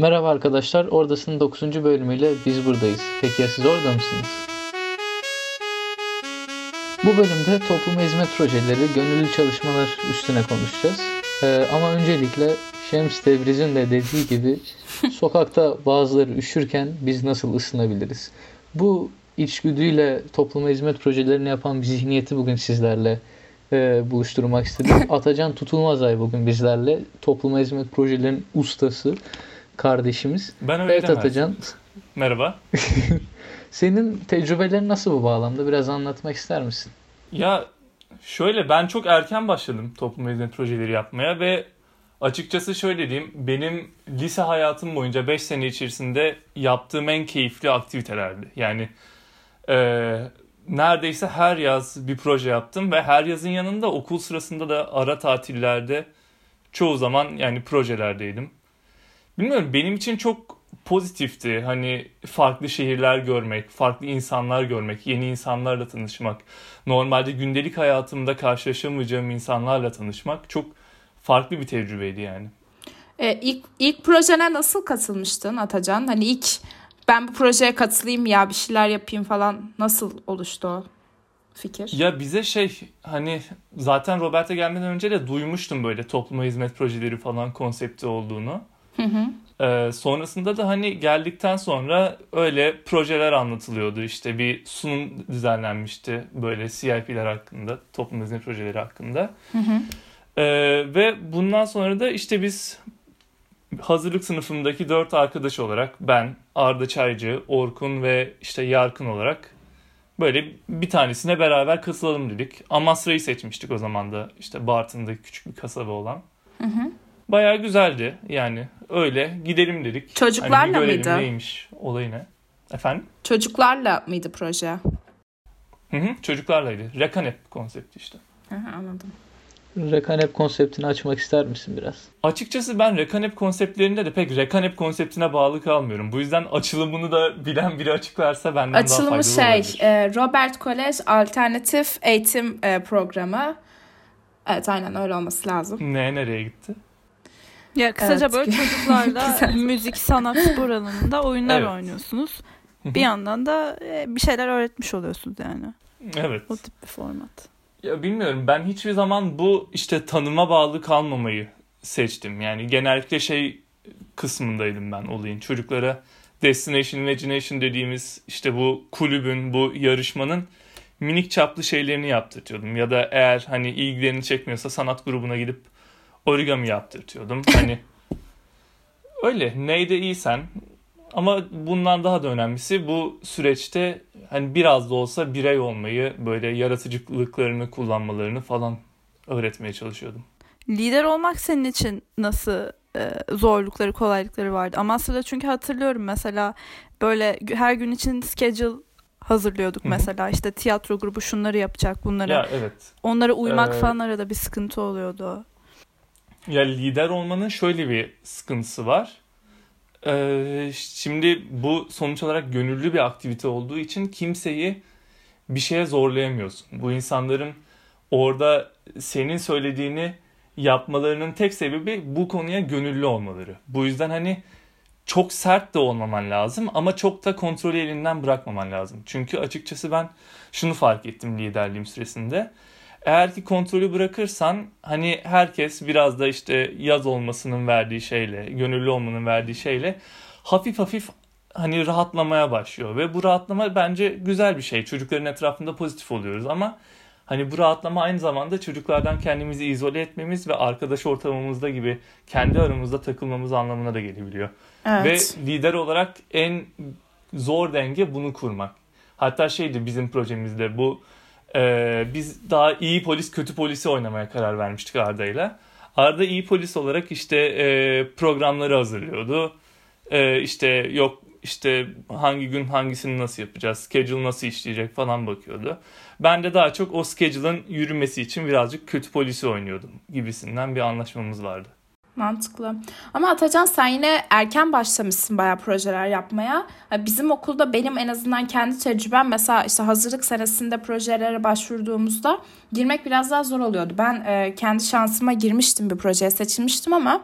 Merhaba arkadaşlar, Oradasın 9. bölümüyle biz buradayız. Peki ya siz orada mısınız? Bu bölümde topluma hizmet projeleri, gönüllü çalışmalar üstüne konuşacağız. Ee, ama öncelikle Şems Tebriz'in de dediği gibi sokakta bazıları üşürken biz nasıl ısınabiliriz? Bu içgüdüyle topluma hizmet projelerini yapan bir zihniyeti bugün sizlerle e, buluşturmak istedim. Atacan Tutulmazay bugün bizlerle. Topluma hizmet projelerinin ustası kardeşimiz. Ben öyle Evet demezdim. Atacan. Merhaba. Senin tecrübelerin nasıl bu bağlamda? Biraz anlatmak ister misin? Ya şöyle ben çok erken başladım toplum hizmet projeleri yapmaya ve açıkçası şöyle diyeyim benim lise hayatım boyunca 5 sene içerisinde yaptığım en keyifli aktivitelerdi. Yani eee, neredeyse her yaz bir proje yaptım ve her yazın yanında okul sırasında da ara tatillerde çoğu zaman yani projelerdeydim. Bilmiyorum benim için çok pozitifti. Hani farklı şehirler görmek, farklı insanlar görmek, yeni insanlarla tanışmak, normalde gündelik hayatımda karşılaşamayacağım insanlarla tanışmak çok farklı bir tecrübeydi yani. E, ilk, ilk projene nasıl katılmıştın Atacan? Hani ilk ben bu projeye katılayım ya bir şeyler yapayım falan nasıl oluştu o fikir? Ya bize şey hani zaten Robert'e gelmeden önce de duymuştum böyle topluma hizmet projeleri falan konsepti olduğunu. Hı hı. Ee, sonrasında da hani geldikten sonra öyle projeler anlatılıyordu. İşte bir sunum düzenlenmişti böyle CIP'ler hakkında, toplum hizmet projeleri hakkında. Hı hı. Ee, ve bundan sonra da işte biz hazırlık sınıfındaki dört arkadaş olarak ben, Arda Çaycı, Orkun ve işte Yarkın olarak böyle bir tanesine beraber katılalım dedik. Amasra'yı seçmiştik o zaman da işte Bartın'da küçük bir kasaba olan. Hı hı. Bayağı güzeldi yani öyle gidelim dedik. Çocuklarla Hani bir görelim mıydı? neymiş olayı ne. Efendim? Çocuklarla mıydı proje? Hı hı, çocuklarlaydı. Rekanep konsepti işte. Hı, anladım. Rekanep konseptini açmak ister misin biraz? Açıkçası ben Rekanep konseptlerinde de pek Rekanep konseptine bağlı kalmıyorum. Bu yüzden açılımını da bilen biri açıklarsa benden daha Açılımı faydalı şey olabilir. e, Robert Kolej Alternatif Eğitim e, Programı. Evet aynen öyle olması lazım. Ne nereye gitti? Ya kısaca Evet. böyle çocuklarla müzik, sanat, spor alanında oyunlar Evet. oynuyorsunuz. Bir yandan da e, bir şeyler öğretmiş oluyorsunuz yani. Evet. O tip bir format. Ya bilmiyorum ben hiçbir zaman bu işte tanıma bağlı kalmamayı seçtim. Yani genellikle şey kısmındaydım ben olayın. Çocuklara Destination Imagination dediğimiz işte bu kulübün, bu yarışmanın minik çaplı şeylerini yaptırtıyordum. Ya da eğer hani ilgilerini çekmiyorsa sanat grubuna gidip origami yaptırtıyordum. Hani öyle neyde iyisen ama bundan daha da önemlisi bu süreçte hani biraz da olsa birey olmayı, böyle yaratıcılıklarını kullanmalarını falan öğretmeye çalışıyordum. Lider olmak senin için nasıl e, zorlukları, kolaylıkları vardı? Amasra'da çünkü hatırlıyorum mesela böyle her gün için schedule hazırlıyorduk Hı hı. mesela işte tiyatro grubu şunları yapacak bunları. Ya evet. Onlara uymak Ee, falan arada bir sıkıntı oluyordu. Ya lider olmanın şöyle bir sıkıntısı var. Ee, şimdi bu sonuç olarak gönüllü bir aktivite olduğu için kimseyi bir şeye zorlayamıyorsun. Bu insanların orada senin söylediğini yapmalarının tek sebebi bu konuya gönüllü olmaları. Bu yüzden hani çok sert de olmaman lazım ama çok da kontrolü elinden bırakmaman lazım. Çünkü açıkçası ben şunu fark ettim liderliğim süresinde. Eğer ki kontrolü bırakırsan hani herkes biraz da işte yaz olmasının verdiği şeyle, gönüllü olmanın verdiği şeyle hafif hafif hani rahatlamaya başlıyor ve bu rahatlama bence güzel bir şey. Çocukların etrafında pozitif oluyoruz ama hani bu rahatlama aynı zamanda çocuklardan kendimizi izole etmemiz ve arkadaş ortamımızda gibi kendi aramızda takılmamız anlamına da gelebiliyor. Evet. Ve lider olarak en zor denge bunu kurmak. Hatta şeydi bizim projemizde bu e, biz daha iyi polis kötü polisi oynamaya karar vermiştik Arda'yla. Arda iyi polis olarak işte e, programları hazırlıyordu. E, işte yok işte hangi gün hangisini nasıl yapacağız, schedule nasıl işleyecek falan bakıyordu. Ben de daha çok o schedule'ın yürümesi için birazcık kötü polisi oynuyordum gibisinden bir anlaşmamız vardı. Mantıklı. Ama Atacan sen yine erken başlamışsın bayağı projeler yapmaya. Bizim okulda benim en azından kendi tecrübem mesela işte hazırlık senesinde projelere başvurduğumuzda girmek biraz daha zor oluyordu. Ben e, kendi şansıma girmiştim bir projeye seçilmiştim ama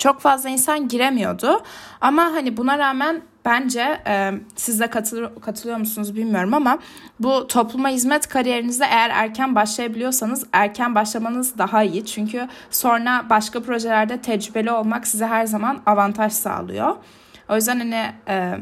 çok fazla insan giremiyordu. Ama hani buna rağmen bence e, siz de katılıyor, katılıyor musunuz bilmiyorum ama bu topluma hizmet kariyerinizde eğer erken başlayabiliyorsanız erken başlamanız daha iyi. Çünkü sonra başka projelerde tecrübeli olmak size her zaman avantaj sağlıyor. O yüzden hani e,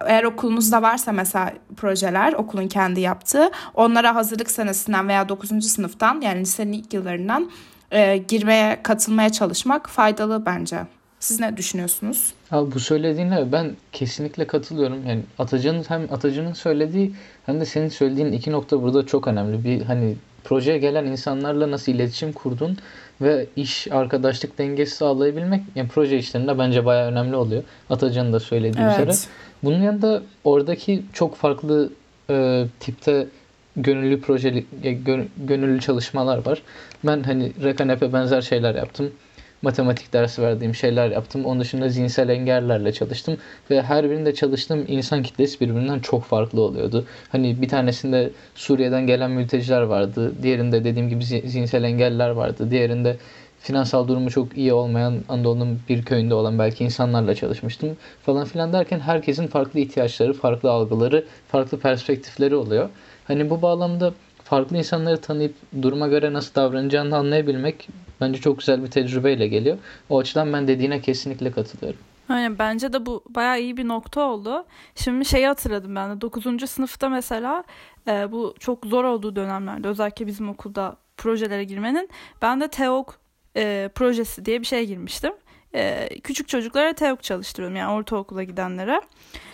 eğer okulunuzda varsa mesela projeler okulun kendi yaptığı onlara hazırlık senesinden veya 9. sınıftan yani lisenin ilk yıllarından e, girmeye katılmaya çalışmak faydalı bence. Siz ne düşünüyorsunuz? Abi bu söylediğine ben kesinlikle katılıyorum. Yani Atacı'nın hem Atacı'nın söylediği hem de senin söylediğin iki nokta burada çok önemli. Bir hani projeye gelen insanlarla nasıl iletişim kurdun ve iş arkadaşlık dengesi sağlayabilmek yani proje işlerinde bence bayağı önemli oluyor. Atacı'nın da söylediği Evet. üzere. Bunun yanında oradaki çok farklı e, tipte gönüllü projeli e, gö- gönüllü çalışmalar var. Ben hani Rekanep'e benzer şeyler yaptım. Matematik dersi verdiğim şeyler yaptım. Onun dışında zihinsel engellerle çalıştım ve her birinde çalıştığım insan kitlesi birbirinden çok farklı oluyordu. Hani bir tanesinde Suriye'den gelen mülteciler vardı. Diğerinde dediğim gibi zi- zihinsel engeller vardı. Diğerinde finansal durumu çok iyi olmayan Anadolu'nun bir köyünde olan belki insanlarla çalışmıştım falan filan derken herkesin farklı ihtiyaçları, farklı algıları, farklı perspektifleri oluyor. Hani bu bağlamda farklı insanları tanıyıp duruma göre nasıl davranacağını anlayabilmek bence çok güzel bir tecrübeyle geliyor. O açıdan ben dediğine kesinlikle katılıyorum. Aynen bence de bu bayağı iyi bir nokta oldu. Şimdi şeyi hatırladım ben de 9. sınıfta mesela e, bu çok zor olduğu dönemlerde özellikle bizim okulda projelere girmenin ben de TEOK e, projesi diye bir şeye girmiştim. E, küçük çocuklara TEOK çalıştırıyorum yani ortaokula gidenlere.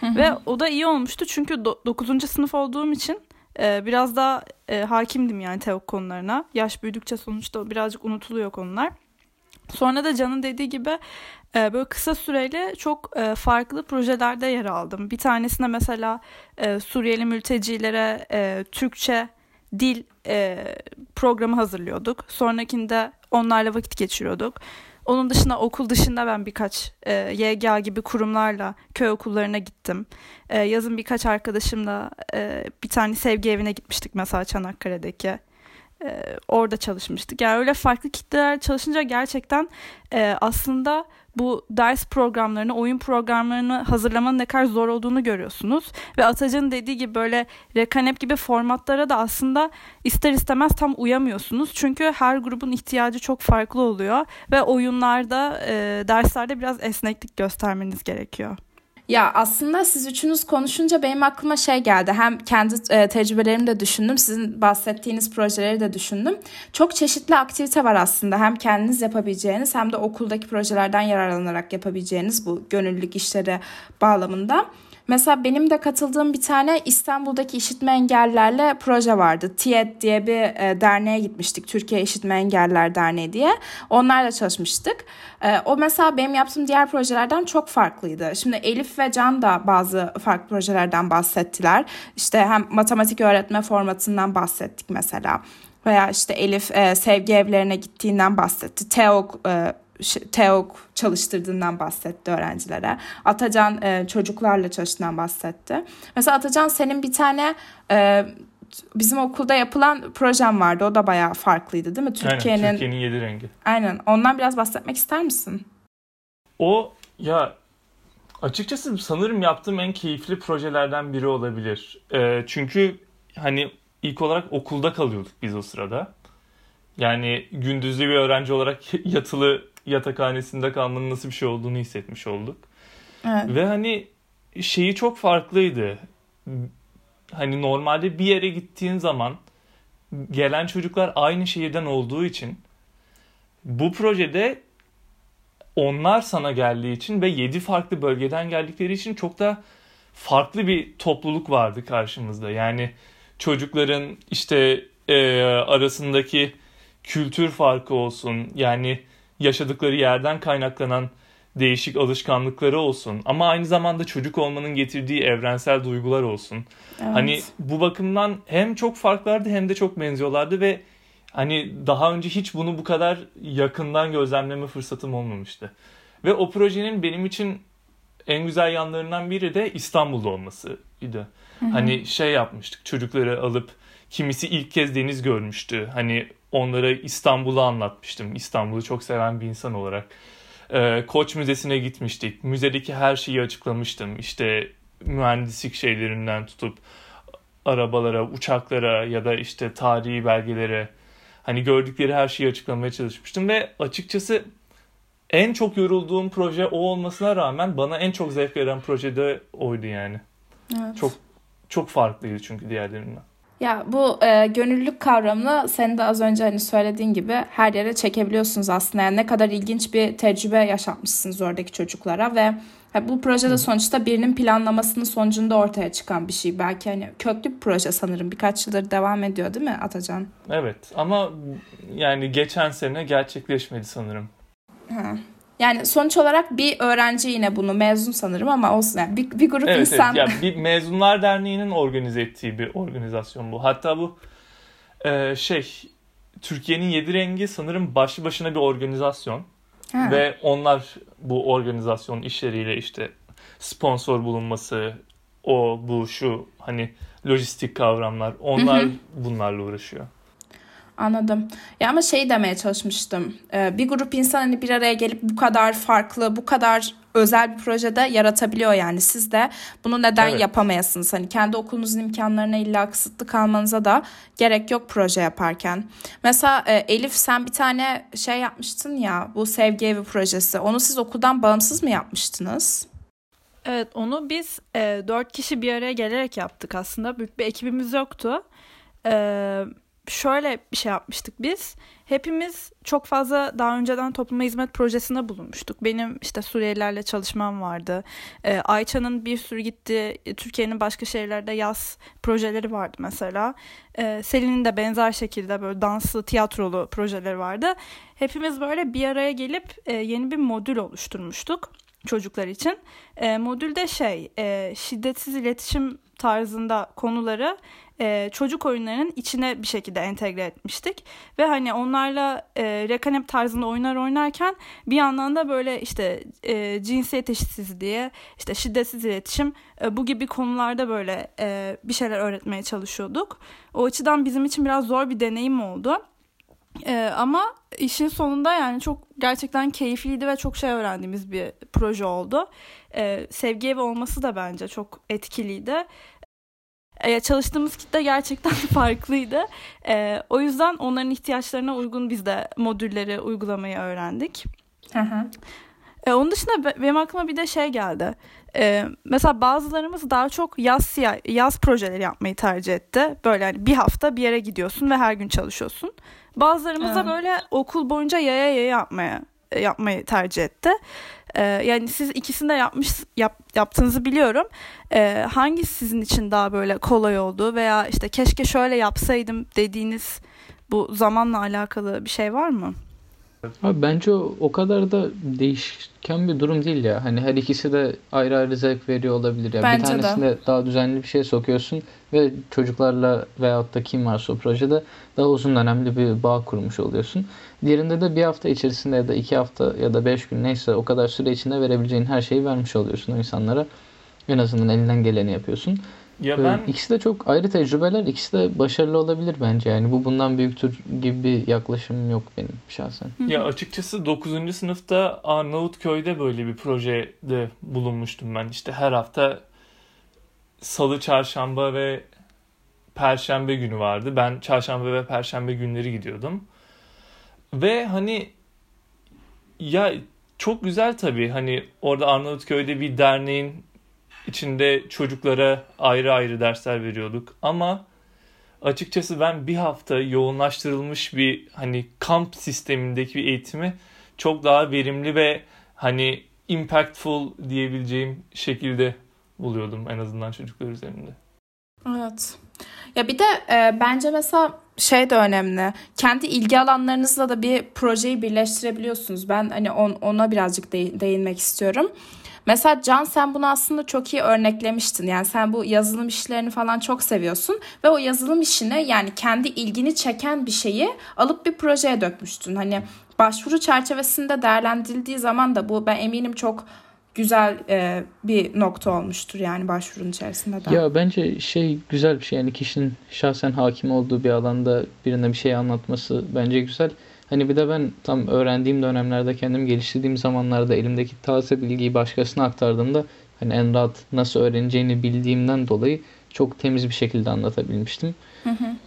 Ve o da iyi olmuştu çünkü 9. sınıf olduğum için e, biraz daha e, hakimdim yani TEOK konularına. Yaş büyüdükçe sonuçta birazcık unutuluyor konular. Sonra da Can'ın dediği gibi e, böyle kısa süreli çok e, farklı projelerde yer aldım. Bir tanesinde mesela e, Suriyeli mültecilere e, Türkçe dil e, programı hazırlıyorduk. Sonrakinde onlarla vakit geçiriyorduk. Onun dışında okul dışında ben birkaç e, YGA gibi kurumlarla köy okullarına gittim. E, yazın birkaç arkadaşımla e, bir tane sevgi evine gitmiştik mesela Çanakkale'deki. E, orada çalışmıştık. Yani öyle farklı kitleler çalışınca gerçekten e, aslında bu ders programlarını, oyun programlarını hazırlamanın ne kadar zor olduğunu görüyorsunuz. Ve Atacı'nın dediği gibi böyle rekanep gibi formatlara da aslında ister istemez tam uyamıyorsunuz. Çünkü her grubun ihtiyacı çok farklı oluyor. Ve oyunlarda, e, derslerde biraz esneklik göstermeniz gerekiyor. Ya aslında siz üçünüz konuşunca benim aklıma şey geldi. Hem kendi e, tecrübelerimi de düşündüm. Sizin bahsettiğiniz projeleri de düşündüm. Çok çeşitli aktivite var aslında. Hem kendiniz yapabileceğiniz hem de okuldaki projelerden yararlanarak yapabileceğiniz bu gönüllülük işleri bağlamında. Mesela benim de katıldığım bir tane İstanbul'daki işitme engellilerle proje vardı. TİED diye bir e, derneğe gitmiştik. Türkiye İşitme Engelliler Derneği diye. Onlarla çalışmıştık. E, o mesela benim yaptığım diğer projelerden çok farklıydı. Şimdi Elif ve Can da bazı farklı projelerden bahsettiler. İşte hem matematik öğretme formatından bahsettik mesela. Veya işte Elif e, sevgi evlerine gittiğinden bahsetti. TEOK e, TEOK çalıştırdığından bahsetti öğrencilere. Atacan e, çocuklarla çalıştığından bahsetti. Mesela Atacan senin bir tane e, bizim okulda yapılan projem vardı. O da bayağı farklıydı değil mi? Türkiye'nin Aynen, Türkiye'nin yedi rengi. Aynen. Ondan biraz bahsetmek ister misin? O ya açıkçası sanırım yaptığım en keyifli projelerden biri olabilir. E, çünkü hani ilk olarak okulda kalıyorduk biz o sırada. Yani gündüzlü bir öğrenci olarak yatılı yatakhanesinde kalmanın nasıl bir şey olduğunu hissetmiş olduk. Evet. Ve hani şeyi çok farklıydı. Hani normalde bir yere gittiğin zaman gelen çocuklar aynı şehirden olduğu için bu projede onlar sana geldiği için ve yedi farklı bölgeden geldikleri için çok da farklı bir topluluk vardı karşımızda. Yani çocukların işte e, arasındaki kültür farkı olsun yani yaşadıkları yerden kaynaklanan değişik alışkanlıkları olsun ama aynı zamanda çocuk olmanın getirdiği evrensel duygular olsun. Evet. Hani bu bakımdan hem çok farklardı hem de çok benziyorlardı ve hani daha önce hiç bunu bu kadar yakından gözlemleme fırsatım olmamıştı. Ve o projenin benim için en güzel yanlarından biri de İstanbul'da olmasıydı. Hı hı. Hani şey yapmıştık çocukları alıp kimisi ilk kez deniz görmüştü. Hani onlara İstanbul'u anlatmıştım. İstanbul'u çok seven bir insan olarak. e, Koç Müzesi'ne gitmiştik. Müzedeki her şeyi açıklamıştım. İşte mühendislik şeylerinden tutup arabalara, uçaklara ya da işte tarihi belgelere hani gördükleri her şeyi açıklamaya çalışmıştım ve açıkçası en çok yorulduğum proje o olmasına rağmen bana en çok zevk veren proje de oydu yani. Evet. Çok çok farklıydı çünkü diğerlerinden. Ya bu e, gönüllülük kavramını senin de az önce hani söylediğin gibi her yere çekebiliyorsunuz aslında. Yani ne kadar ilginç bir tecrübe yaşatmışsınız oradaki çocuklara ve bu projede sonuçta birinin planlamasının sonucunda ortaya çıkan bir şey. Belki hani köklü bir proje sanırım birkaç yıldır devam ediyor değil mi Atacan? Evet ama yani geçen sene gerçekleşmedi sanırım. Ha. Yani sonuç olarak bir öğrenci yine bunu mezun sanırım ama olsun yani bir, bir grup Evet, insan. evet. Ya bir Mezunlar Derneği'nin organize ettiği bir organizasyon bu. Hatta bu e, şey Türkiye'nin Yedi Rengi sanırım başlı başına bir organizasyon. Ha. Ve onlar bu organizasyon işleriyle işte sponsor bulunması, o bu şu hani lojistik kavramlar onlar bunlarla uğraşıyor. Anladım. Ya ama şey demeye çalışmıştım. Ee, bir grup insan hani bir araya gelip bu kadar farklı, bu kadar özel bir projede yaratabiliyor yani. Siz de bunu neden Evet. yapamayasınız? Hani kendi okulunuzun imkanlarına illa kısıtlı kalmanıza da gerek yok proje yaparken. Mesela e, Elif sen bir tane şey yapmıştın ya bu sevgi evi projesi. Onu siz okuldan bağımsız mı yapmıştınız? Evet onu biz e, dört kişi bir araya gelerek yaptık aslında. Büyük bir ekibimiz yoktu. E, şöyle bir şey yapmıştık biz. Hepimiz çok fazla daha önceden topluma hizmet projesinde bulunmuştuk. Benim işte Suriyelilerle çalışmam vardı. E, Ayça'nın bir sürü gitti. Türkiye'nin başka şehirlerde yaz projeleri vardı mesela. E, Selin'in de benzer şekilde böyle danslı, tiyatrolu projeleri vardı. Hepimiz böyle bir araya gelip e, yeni bir modül oluşturmuştuk çocuklar için. E, modülde şey e, şiddetsiz iletişim tarzında konuları e, çocuk oyunlarının içine bir şekilde entegre etmiştik. Ve hani onlarla e, rekanep tarzında oyunlar oynarken bir yandan da böyle işte e, cinsiyet eşitsizliği, işte şiddetsiz iletişim e, bu gibi konularda böyle e, bir şeyler öğretmeye çalışıyorduk. O açıdan bizim için biraz zor bir deneyim oldu. Ee, ama işin sonunda yani çok gerçekten keyifliydi ve çok şey öğrendiğimiz bir proje oldu. Ee, sevgi evi olması da bence çok etkiliydi. Ee, çalıştığımız kitle gerçekten farklıydı. Ee, o yüzden onların ihtiyaçlarına uygun biz de modülleri uygulamayı öğrendik. Hı hı. E, onun dışında be- benim aklıma bir de şey geldi. E, mesela bazılarımız daha çok yaz yaz projeleri yapmayı tercih etti. Böyle hani bir hafta bir yere gidiyorsun ve her gün çalışıyorsun. Bazılarımız da böyle okul boyunca yaya yaya yapmaya yapmayı tercih etti. E, yani siz ikisini de yapmış yap, yaptığınızı biliyorum. E, hangisi sizin için daha böyle kolay oldu veya işte keşke şöyle yapsaydım dediğiniz bu zamanla alakalı bir şey var mı? Abi bence o, o kadar da değişken bir durum değil ya. Hani her ikisi de ayrı ayrı zevk veriyor olabilir ya. Bence bir de. tanesinde daha düzenli bir şey sokuyorsun ve çocuklarla veyahut da kim varsa o projede daha uzun dönemli bir bağ kurmuş oluyorsun. Diğerinde de bir hafta içerisinde ya da iki hafta ya da beş gün neyse o kadar süre içinde verebileceğin her şeyi vermiş oluyorsun o insanlara. En azından elinden geleni yapıyorsun. Ya ben İkisi de çok ayrı tecrübeler. İkisi de başarılı olabilir bence. Yani bu bundan büyüktür gibi bir yaklaşımım yok benim şahsen. Ya açıkçası 9. sınıfta Arnavutköy'de böyle bir projede bulunmuştum ben. İşte her hafta salı, çarşamba ve perşembe günü vardı. Ben çarşamba ve perşembe günleri gidiyordum. Ve hani ya çok güzel tabii. Hani orada Arnavutköy'de bir derneğin içinde çocuklara ayrı ayrı dersler veriyorduk. Ama açıkçası ben bir hafta yoğunlaştırılmış bir hani kamp sistemindeki bir eğitimi çok daha verimli ve hani impactful diyebileceğim şekilde buluyordum en azından çocuklar üzerinde. Evet. Ya bir de e, bence mesela şey de önemli. Kendi ilgi alanlarınızla da bir projeyi birleştirebiliyorsunuz. Ben hani on, ona birazcık de- değinmek istiyorum. Mesela Can sen bunu aslında çok iyi örneklemiştin. Yani sen bu yazılım işlerini falan çok seviyorsun ve o yazılım işini yani kendi ilgini çeken bir şeyi alıp bir projeye dökmüştün. Hani başvuru çerçevesinde değerlendirildiği zaman da bu ben eminim çok güzel e, bir nokta olmuştur yani başvurunun içerisinde de. Ya bence şey güzel bir şey yani kişinin şahsen hakim olduğu bir alanda birine bir şey anlatması bence güzel. Hani bir de ben tam öğrendiğim dönemlerde kendim geliştirdiğim zamanlarda elimdeki taze bilgiyi başkasına aktardığımda hani en rahat nasıl öğreneceğini bildiğimden dolayı çok temiz bir şekilde anlatabilmiştim.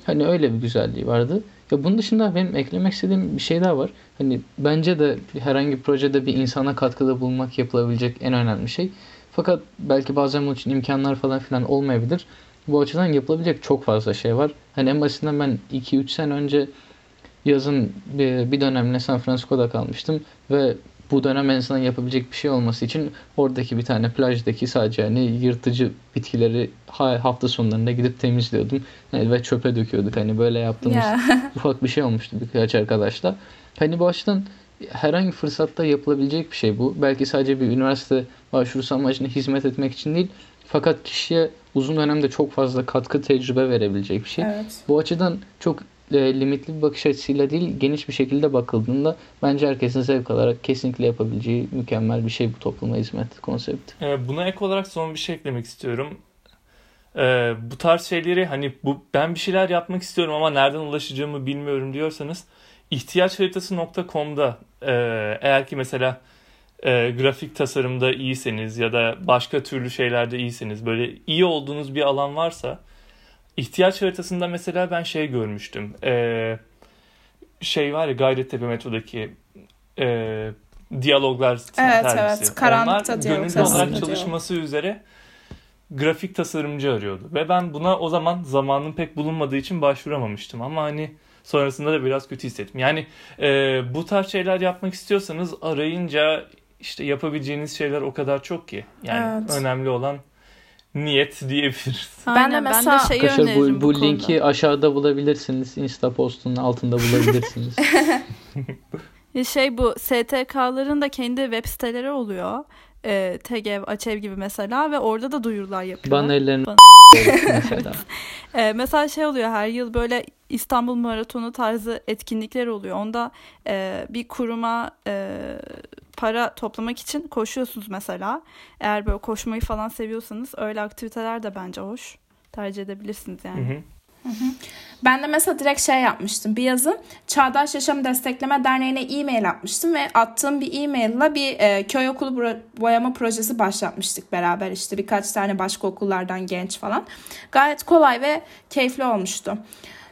Hani öyle bir güzelliği vardı. Ya bunun dışında benim eklemek istediğim bir şey daha var. Hani bence de herhangi bir projede bir insana katkıda bulunmak yapılabilecek en önemli şey. Fakat belki bazen bunun için imkanlar falan filan olmayabilir. Bu açıdan yapılabilecek çok fazla şey var. Hani en basitinden ben 2-3 sene önce yazın bir, dönemle San Francisco'da kalmıştım ve bu dönem en azından yapabilecek bir şey olması için oradaki bir tane plajdaki sadece hani yırtıcı bitkileri ha- hafta sonlarında gidip temizliyordum Yani ve çöpe döküyorduk. Hani böyle yaptığımız Ya. ufak bir şey olmuştu birkaç arkadaşla. Hani bu açıdan herhangi fırsatta yapılabilecek bir şey bu. Belki sadece bir üniversite başvurusu amacına hizmet etmek için değil. Fakat kişiye uzun dönemde çok fazla katkı tecrübe verebilecek bir şey. Evet. Bu açıdan çok e, limitli bir bakış açısıyla değil geniş bir şekilde bakıldığında bence herkesin zevk alarak kesinlikle yapabileceği mükemmel bir şey bu topluma hizmet konsepti. Ee, Buna ek olarak son bir şey eklemek istiyorum. Ee, bu tarz şeyleri hani bu ben bir şeyler yapmak istiyorum ama nereden ulaşacağımı bilmiyorum diyorsanız ihtiyaçharitası.com'da e, eğer ki mesela e, grafik tasarımda iyiyseniz ya da başka türlü şeylerde iyiyseniz böyle iyi olduğunuz bir alan varsa ihtiyaç haritasında mesela ben şey görmüştüm. E, şey var ya Gayrettepe metrodaki e, diyaloglar Evet, sergisi. evet. Karanlıkta Onlar diyalog gönüllü sergisi. olarak çalışması üzere grafik tasarımcı arıyordu. Ve ben buna o zaman zamanım pek bulunmadığı için başvuramamıştım. Ama hani sonrasında da biraz kötü hissettim. Yani e, bu tarz şeyler yapmak istiyorsanız arayınca işte yapabileceğiniz şeyler o kadar çok ki. Yani Evet. önemli olan niyet diyebiliriz. Ben de mesela- şeyi Arkadaşlar öneririm bu, bu, bu konuda. linki aşağıda bulabilirsiniz. Insta postunun altında bulabilirsiniz. Ya Şey bu STK'ların da kendi web siteleri oluyor. Ee, TGV, Açev gibi mesela ve orada da duyurular yapıyorlar. Bana ellerini mesela. Ee, mesela şey oluyor her yıl böyle İstanbul Maratonu tarzı etkinlikler oluyor. Onda e, bir kuruma e, para toplamak için koşuyorsunuz mesela. Eğer böyle koşmayı falan seviyorsanız öyle aktiviteler de bence hoş. Tercih edebilirsiniz Hı yani. hı. Ben de mesela direkt şey yapmıştım. Bir yazın Çağdaş Yaşam Destekleme Derneği'ne e-mail atmıştım ve attığım bir e-maille bir e, köy okulu boyama projesi başlatmıştık beraber işte birkaç tane başka okullardan genç falan. Gayet kolay ve keyifli olmuştu.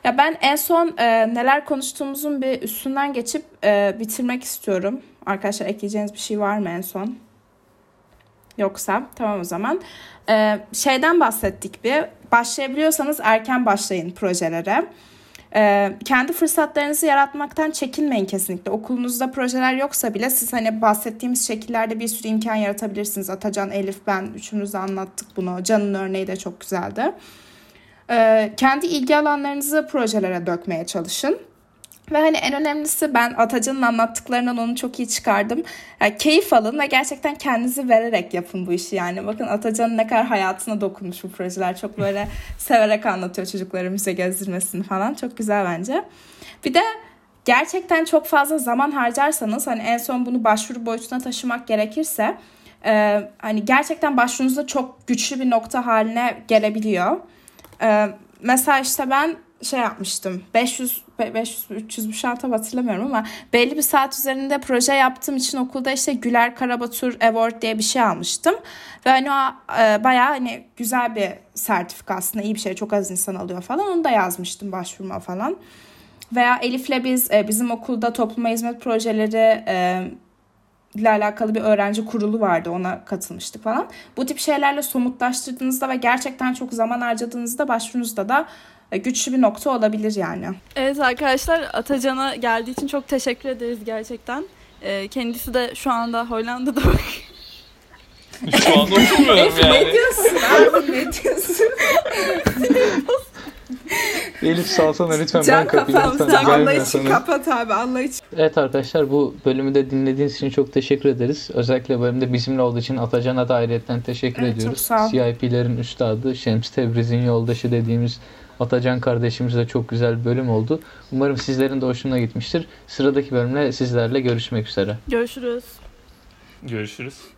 Ya ben en son e, neler konuştuğumuzun bir üstünden geçip e, bitirmek istiyorum. Arkadaşlar ekleyeceğiniz bir şey var mı en son? Yoksa tamam o zaman. Ee, şeyden bahsettik bir. Başlayabiliyorsanız erken başlayın projelere. Ee, kendi fırsatlarınızı yaratmaktan çekinmeyin kesinlikle. Okulunuzda projeler yoksa bile siz hani bahsettiğimiz şekillerde bir sürü imkan yaratabilirsiniz. Atacan, Elif, ben üçümüz de anlattık bunu. Can'ın örneği de çok güzeldi. Ee, kendi ilgi alanlarınızı projelere dökmeye çalışın. Ve hani en önemlisi ben Atacan'ın anlattıklarından onu çok iyi çıkardım. Yani keyif alın ve gerçekten kendinizi vererek yapın bu işi yani. Bakın Atacan'ın ne kadar hayatına dokunmuş bu projeler. Çok böyle severek anlatıyor çocukları müze gezdirmesini falan. Çok güzel bence. Bir de gerçekten çok fazla zaman harcarsanız hani en son bunu başvuru boyutuna taşımak gerekirse e, hani gerçekten başvurunuzda çok güçlü bir nokta haline gelebiliyor. E, mesela işte ben şey yapmıştım. 500 500 300 bir şey hatırlamıyorum ama belli bir saat üzerinde proje yaptığım için okulda işte Güler Karabatur Award diye bir şey almıştım. Ve hani o e, bayağı hani güzel bir sertifika aslında. İyi bir şey çok az insan alıyor falan. Onu da yazmıştım başvurma falan. Veya Elif'le biz e, bizim okulda topluma hizmet projeleri e, ile alakalı bir öğrenci kurulu vardı. Ona katılmıştık falan. Bu tip şeylerle somutlaştırdığınızda ve gerçekten çok zaman harcadığınızda başvurunuzda da güçlü bir nokta olabilir yani. Evet arkadaşlar Atacan'a geldiği için çok teşekkür ederiz gerçekten. Ee, kendisi de şu anda Hollanda'da Şu anda okumuyorum yani. diyorsun abi ne diyorsun? Elif salsana lütfen ben kapayım. Lütfen Allah gelme için sana. kapat abi Allah için. Evet arkadaşlar bu bölümü de dinlediğiniz için çok teşekkür ederiz. Özellikle bölümde bizimle olduğu için Atacan'a da ayrıyetten teşekkür Evet, çok ediyoruz. sağ ol. CIP'lerin üstadı, Şems Tebriz'in yoldaşı dediğimiz Atacan kardeşimiz de çok güzel bir bölüm oldu. Umarım sizlerin de hoşuna gitmiştir. Sıradaki bölümle sizlerle görüşmek üzere. görüşürüz. Görüşürüz.